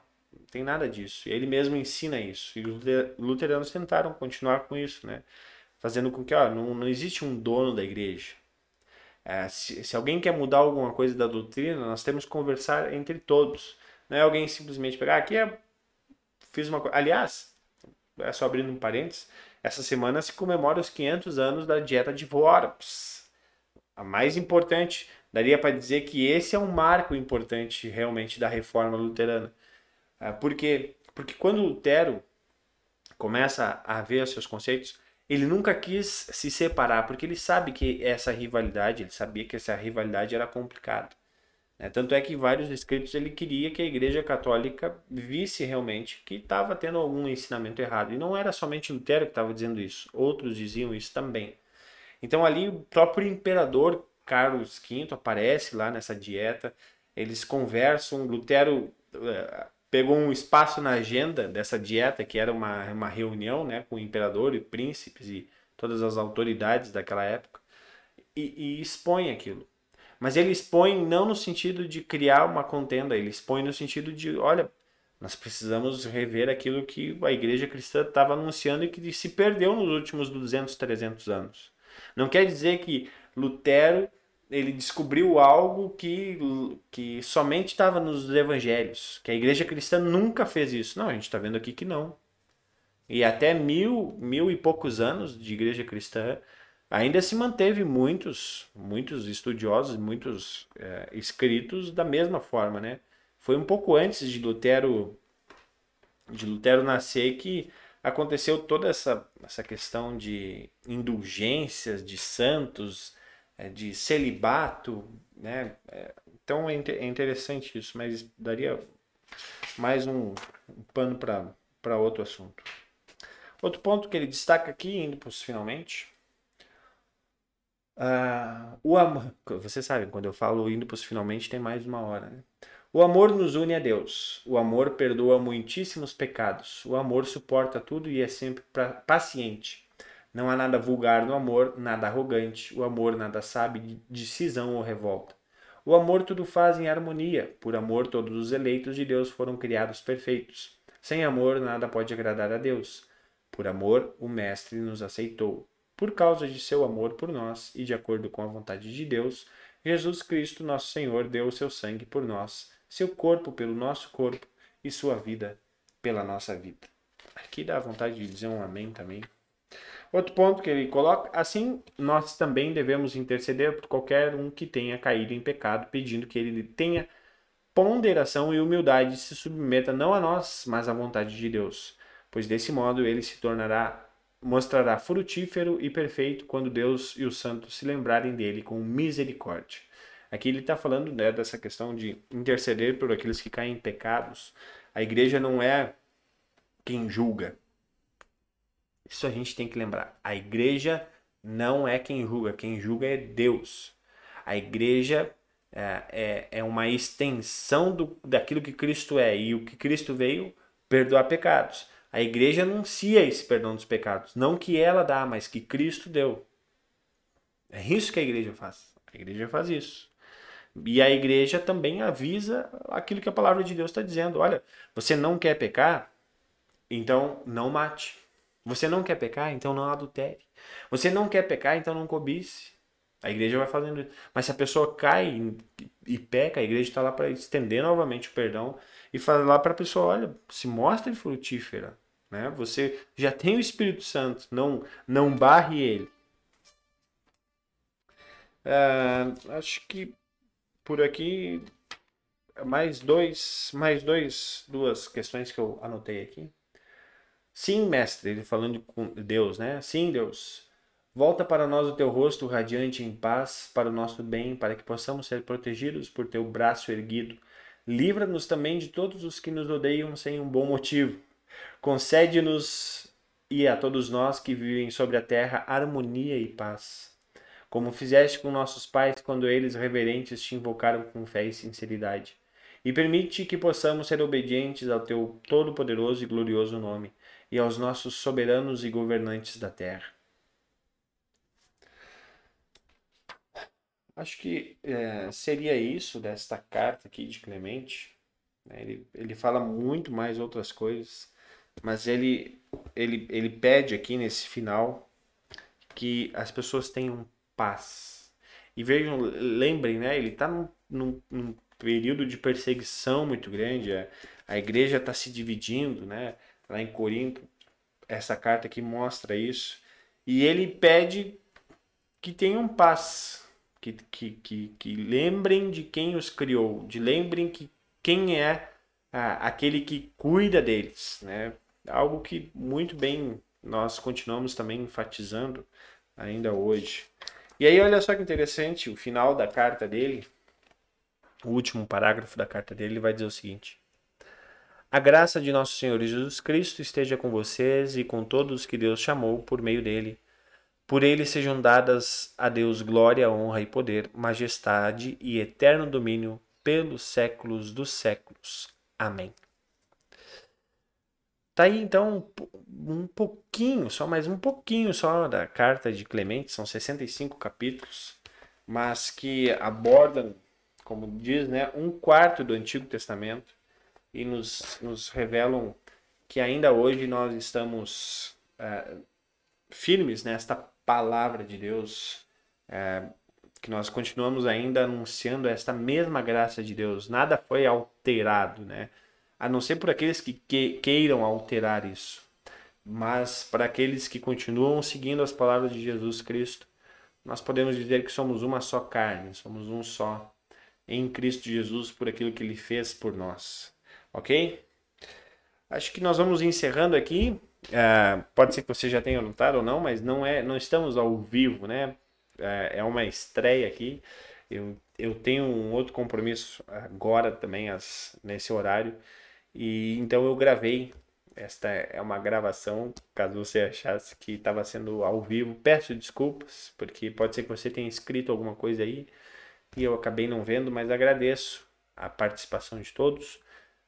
tem nada disso. Ele mesmo ensina isso. E os luteranos tentaram continuar com isso, né? Fazendo com que, ó, não, não existe um dono da igreja. É, se, se alguém quer mudar alguma coisa da doutrina, nós temos que conversar entre todos. Não é alguém simplesmente pegar, ah, aqui é, fiz uma coisa. Aliás, é só abrindo um parênteses, essa semana se comemora os 500 anos da dieta de Worms. A mais importante, daria para dizer que esse é um marco importante realmente da reforma luterana. É, por quê? Porque quando Lutero começa a ver os seus conceitos, ele nunca quis se separar, porque ele sabe que essa rivalidade, ele sabia que essa rivalidade era complicada. Né? Tanto é que vários escritos ele queria que a Igreja Católica visse realmente que estava tendo algum ensinamento errado. E não era somente Lutero que estava dizendo isso, outros diziam isso também. Então ali o próprio imperador Carlos V aparece lá nessa dieta, eles conversam, Lutero uh, pegou um espaço na agenda dessa dieta, que era uma, uma reunião né, com o imperador e príncipes e todas as autoridades daquela época, e, e expõe aquilo. Mas ele expõe não no sentido de criar uma contenda, ele expõe no sentido de, olha, nós precisamos rever aquilo que a igreja cristã estava anunciando e que se perdeu nos últimos 200, 300 anos. Não quer dizer que Lutero ele descobriu algo que, que somente estava nos evangelhos, que a igreja cristã nunca fez isso. Não, a gente está vendo aqui que não. E até mil, mil e poucos anos de igreja cristã, ainda se manteve muitos, muitos estudiosos, muitos é, escritos da mesma forma, né? Foi um pouco antes de Lutero, de Lutero nascer que aconteceu toda essa, essa questão de indulgências de santos, de celibato, né? É, então é, é interessante isso, mas daria mais um, pano para outro assunto. Outro ponto que ele destaca aqui, indo para finalmente, Uh, o amor, você sabe, quando eu falo indo para finalmente tem mais uma hora. Né? O amor nos une a Deus. O amor perdoa muitíssimos pecados. O amor suporta tudo e é sempre paciente. Não há nada vulgar no amor, nada arrogante. O amor nada sabe de decisão ou revolta. O amor tudo faz em harmonia. Por amor, todos os eleitos de Deus foram criados perfeitos. Sem amor, nada pode agradar a Deus. Por amor, o Mestre nos aceitou. Por causa de seu amor por nós e de acordo com a vontade de Deus, Jesus Cristo, nosso Senhor, deu o seu sangue por nós, seu corpo pelo nosso corpo e sua vida pela nossa vida. Aqui dá vontade de dizer um amém também. Outro ponto que ele coloca, assim, nós também devemos interceder por qualquer um que tenha caído em pecado, pedindo que ele tenha ponderação e humildade e se submeta não a nós, mas à vontade de Deus, pois desse modo ele se tornará mostrará frutífero e perfeito quando Deus e os santos se lembrarem dele com misericórdia. Aqui ele está falando né, dessa questão de interceder por aqueles que caem em pecados. A igreja não é quem julga. Isso a gente tem que lembrar. A igreja não é quem julga. Quem julga é Deus. A igreja é, é, é uma extensão do, daquilo que Cristo é. E o que Cristo veio perdoar pecados. A igreja anuncia esse perdão dos pecados. Não que ela dá, mas que Cristo deu. É isso que a igreja faz. A igreja faz isso. E a igreja também avisa aquilo que a palavra de Deus está dizendo. Olha, você não quer pecar? então não mate. Você não quer pecar, então não adultere. Você não quer pecar, então não cobice. A igreja vai fazendo isso. Mas se a pessoa cai e peca, a igreja está lá para estender novamente o perdão e falar para a pessoa: olha, se mostre frutífera. Né? Você já tem o Espírito Santo, não, não barre ele. Uh, acho que por aqui mais dois, mais dois, duas questões que eu anotei aqui. Sim, mestre, ele falando com Deus, né? Sim, Deus. Volta para nós o teu rosto radiante em paz, para o nosso bem, para que possamos ser protegidos por teu braço erguido. Livra-nos também de todos os que nos odeiam sem um bom motivo. Concede-nos e a todos nós que vivem sobre a terra harmonia e paz. Como fizeste com nossos pais quando eles reverentes te invocaram com fé e sinceridade. E permite que possamos ser obedientes ao teu todo-poderoso e glorioso nome e aos nossos soberanos e governantes da terra. Acho que é, seria isso desta carta aqui de Clemente. Né? Ele, ele fala muito mais outras coisas, mas ele, ele, ele pede aqui nesse final que as pessoas tenham paz. E vejam, lembrem, né? Ele está num, num, num, período de perseguição muito grande. A, a igreja está se dividindo, né? Lá em Corinto, essa carta aqui mostra isso. E ele pede que tenham paz, que, que, que, que lembrem de quem os criou, de lembrem que quem é ah, aquele que cuida deles, né? Algo que muito bem nós continuamos também enfatizando ainda hoje. E aí olha só que interessante, o final da carta dele, o último parágrafo da carta dele, ele vai dizer o seguinte: a graça de nosso Senhor Jesus Cristo esteja com vocês e com todos que Deus chamou por meio dele. Por ele sejam dadas a Deus glória, honra e poder, majestade e eterno domínio pelos séculos dos séculos. Amém. Tá aí então um pouquinho, só mais um pouquinho só da carta de Clemente, são 65 capítulos, mas que abordam, como diz, né, um quarto do Antigo Testamento e nos, nos revelam que ainda hoje nós estamos é, firmes nesta palavra de Deus, é, que nós continuamos ainda anunciando esta mesma graça de Deus, nada foi alterado, né? A não ser por aqueles que, que queiram alterar isso, mas para aqueles que continuam seguindo as palavras de Jesus Cristo, nós podemos dizer que somos uma só carne, somos um só em Cristo Jesus por aquilo que ele fez por nós ok? Acho que nós vamos encerrando aqui. Uh, pode ser que você já tenha notado ou não, mas não é, não estamos ao vivo, né? Uh, é uma estreia aqui. Eu, eu tenho um outro compromisso agora também nesse horário e então eu gravei. Esta é uma gravação, caso você achasse que estava sendo ao vivo. Peço desculpas, porque pode ser que você tenha escrito alguma coisa aí e eu acabei não vendo, mas agradeço a participação de todos.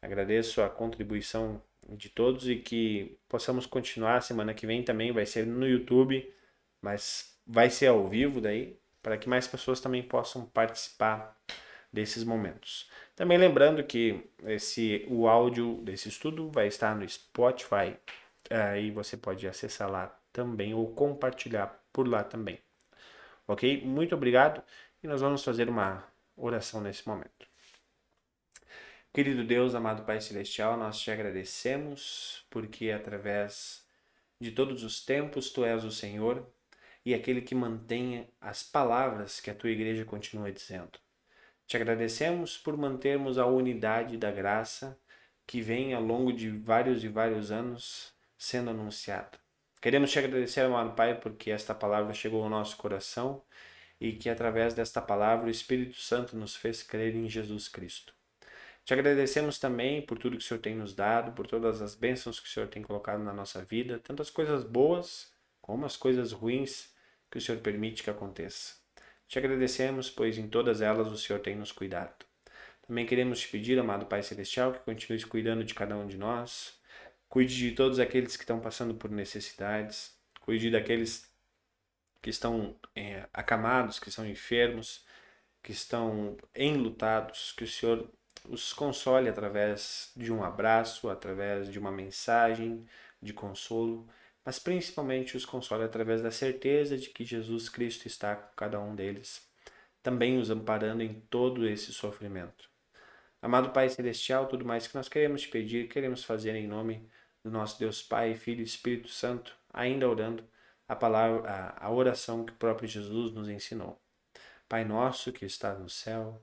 Agradeço a contribuição de todos e que possamos continuar. Semana que vem também vai ser no YouTube, mas vai ser ao vivo daí, para que mais pessoas também possam participar desses momentos. Também lembrando que esse o áudio desse estudo vai estar no Spotify, aí você pode acessar lá também ou compartilhar por lá também. Ok? Muito obrigado e nós vamos fazer uma oração nesse momento. Querido Deus, amado Pai Celestial, nós te agradecemos porque através de todos os tempos tu és o Senhor e aquele que mantém as palavras que a tua igreja continua dizendo. Te agradecemos por mantermos a unidade da graça que vem ao longo de vários e vários anos sendo anunciada. Queremos te agradecer, amado Pai, porque esta palavra chegou ao nosso coração e que através desta palavra o Espírito Santo nos fez crer em Jesus Cristo. Te agradecemos também por tudo que o Senhor tem nos dado, por todas as bênçãos que o Senhor tem colocado na nossa vida, tanto as coisas boas como as coisas ruins que o Senhor permite que aconteça. Te agradecemos, pois em todas elas o Senhor tem nos cuidado. Também queremos te pedir, amado Pai Celestial, que continue cuidando de cada um de nós, cuide de todos aqueles que estão passando por necessidades, cuide daqueles que estão é, acamados, que estão enfermos, que estão enlutados, que o Senhor os console através de um abraço, através de uma mensagem de consolo, mas principalmente os console através da certeza de que Jesus Cristo está com cada um deles, também os amparando em todo esse sofrimento. Amado Pai Celestial, tudo mais que nós queremos te pedir, queremos fazer em nome do nosso Deus Pai, Filho e Espírito Santo, ainda orando a palavra, a, a oração que o próprio Jesus nos ensinou. Pai nosso que estás no céu,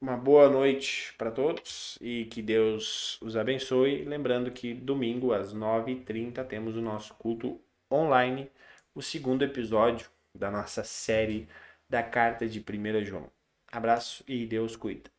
uma boa noite para todos e que Deus os abençoe. Lembrando que domingo às 9h30 temos o nosso culto online, o segundo episódio da nossa série da carta de 1 João. Abraço e Deus cuida.